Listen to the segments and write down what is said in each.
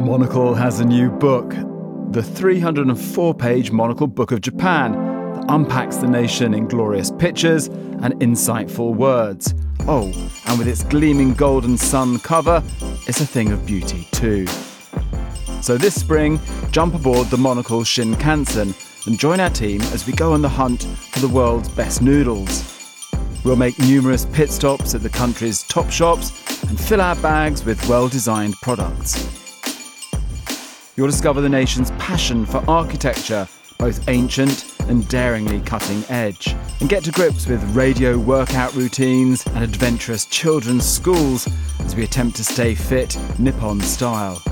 Monocle has a new book, the 304 page Monocle Book of Japan, that unpacks the nation in glorious pictures and insightful words. Oh, and with its gleaming golden sun cover, it's a thing of beauty too. So this spring, jump aboard the Monocle Shinkansen and join our team as we go on the hunt for the world's best noodles. We'll make numerous pit stops at the country's top shops and fill our bags with well designed products. You'll discover the nation's passion for architecture, both ancient and daringly cutting edge, and get to grips with radio workout routines and adventurous children's schools as we attempt to stay fit Nippon style.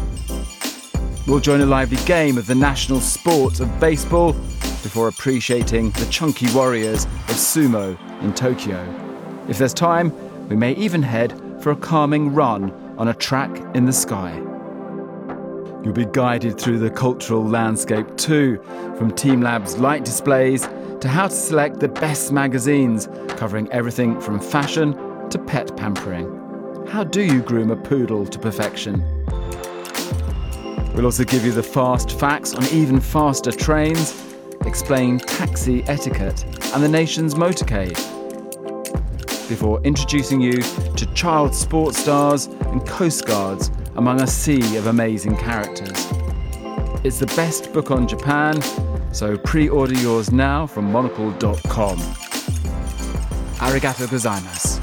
We'll join a lively game of the national sport of baseball before appreciating the chunky warriors of sumo in Tokyo. If there's time, we may even head for a calming run on a track in the sky. You'll be guided through the cultural landscape too, from Team Lab's light displays to how to select the best magazines, covering everything from fashion to pet pampering. How do you groom a poodle to perfection? We'll also give you the fast facts on even faster trains, explain taxi etiquette and the nation's motorcade. Before introducing you to child sports stars and coastguards among a sea of amazing characters. It's the best book on Japan, so pre order yours now from monocle.com. Arigato gozaimasu.